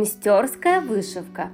Мстерская вышивка.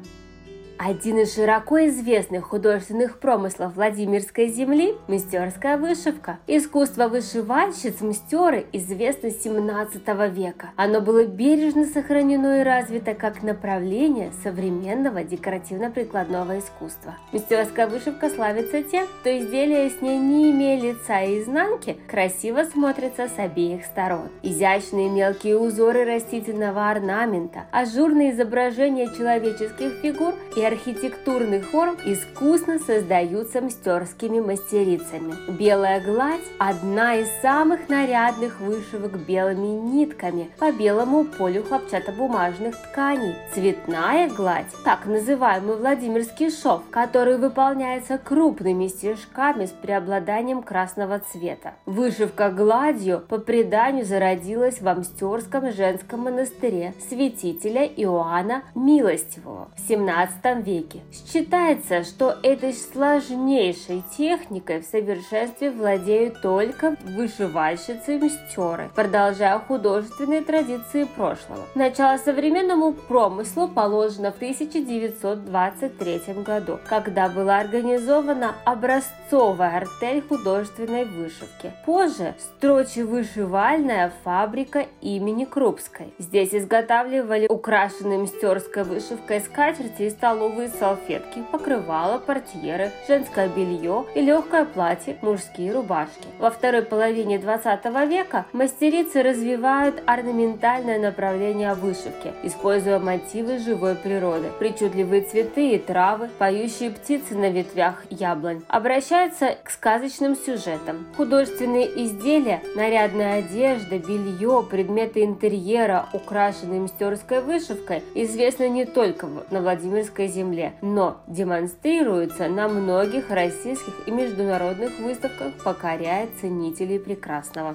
Один из широко известных художественных промыслов Владимирской земли – мастерская вышивка. Искусство вышивальщиц мстеры известно с 17 века. Оно было бережно сохранено и развито как направление современного декоративно-прикладного искусства. Мастерская вышивка славится тем, что изделия с ней, не имея лица и изнанки, красиво смотрятся с обеих сторон. Изящные мелкие узоры растительного орнамента, ажурные изображения человеческих фигур и архитектурных форм искусно создаются мстерскими мастерицами. Белая гладь – одна из самых нарядных вышивок белыми нитками по белому полю хлопчатобумажных тканей. Цветная гладь – так называемый Владимирский шов, который выполняется крупными стежками с преобладанием красного цвета. Вышивка гладью по преданию зародилась в Амстерском женском монастыре святителя Иоанна Милостивого в 17 веке. Считается, что этой сложнейшей техникой в совершенстве владеют только вышивальщицы-мстеры, продолжая художественные традиции прошлого. Начало современному промыслу положено в 1923 году, когда была организована образцовая артель художественной вышивки. Позже строче-вышивальная фабрика имени Крупской. Здесь изготавливали украшенные мстерской вышивкой скатерти и столовые столовые салфетки, покрывала, портьеры, женское белье и легкое платье, мужские рубашки. Во второй половине 20 века мастерицы развивают орнаментальное направление вышивки, используя мотивы живой природы, причудливые цветы и травы, поющие птицы на ветвях яблонь. Обращаются к сказочным сюжетам. Художественные изделия, нарядная одежда, белье, предметы интерьера, украшенные мастерской вышивкой, известны не только на Владимирской земле, но демонстрируется на многих российских и международных выставках, покоряя ценителей прекрасного.